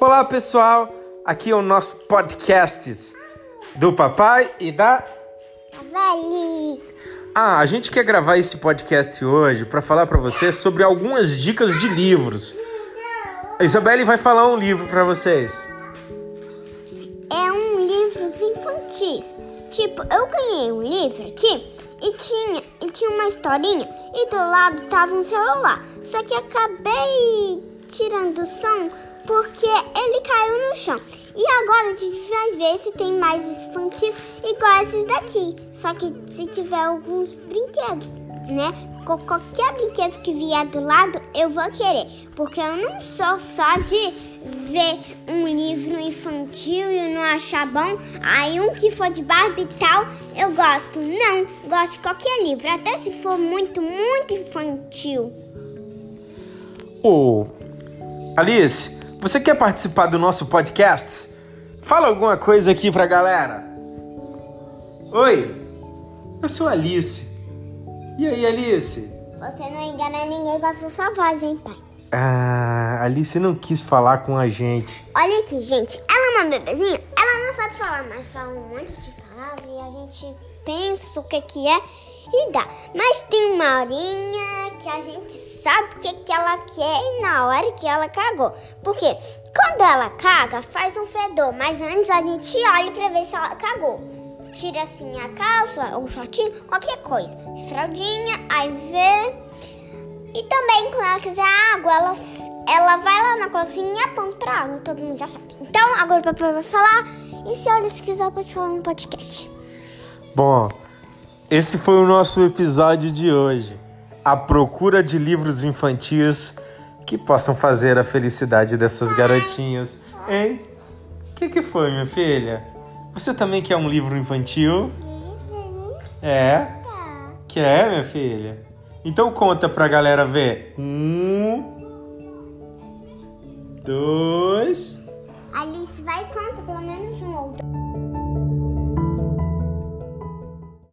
Olá pessoal, aqui é o nosso podcast do papai e da. Vale. Ah, a gente quer gravar esse podcast hoje para falar para você sobre algumas dicas de livros. A Isabelle vai falar um livro para vocês. É um livro infantis. Tipo, eu ganhei um livro aqui e tinha, e tinha uma historinha e do lado tava um celular. Só que acabei tirando o som porque ele caiu no chão. E agora a gente vai ver se tem mais infantis igual esses daqui. Só que se tiver alguns brinquedos, né? Qualquer brinquedo que vier do lado, eu vou querer. Porque eu não sou só de ver um livro infantil e não achar bom. Aí um que for de Barbie e tal, eu gosto. Não, gosto de qualquer livro. Até se for muito, muito infantil. Ô, Alice, você quer participar do nosso podcast? Fala alguma coisa aqui pra galera. Oi, eu sou a Alice. E aí, Alice? Você não engana ninguém com a sua voz, hein, pai? Ah, Alice não quis falar com a gente. Olha aqui, gente. Ela é uma bebezinha. Ela não sabe falar, mas fala um monte de palavras e a gente pensa o que que é e dá. Mas tem uma horinha que a gente sabe o que que ela quer e na hora que ela cagou. Porque quando ela caga, faz um fedor, mas antes a gente olha pra ver se ela cagou. Tira assim a calça, ou um shortinho, qualquer coisa. Fraldinha, aí vê. E também quando ela quiser água, ela, ela vai lá na cozinha e aponta pra água, todo mundo já sabe. Então agora o papai vai falar. E se a Alice quiser, pode falar no podcast. Bom, esse foi o nosso episódio de hoje. A procura de livros infantis que possam fazer a felicidade dessas garotinhas. Hein? O que, que foi, minha filha? Você também quer um livro infantil? É? Quer, minha filha? Então conta pra galera ver. Um. Dois. Alice vai conta pelo menos um.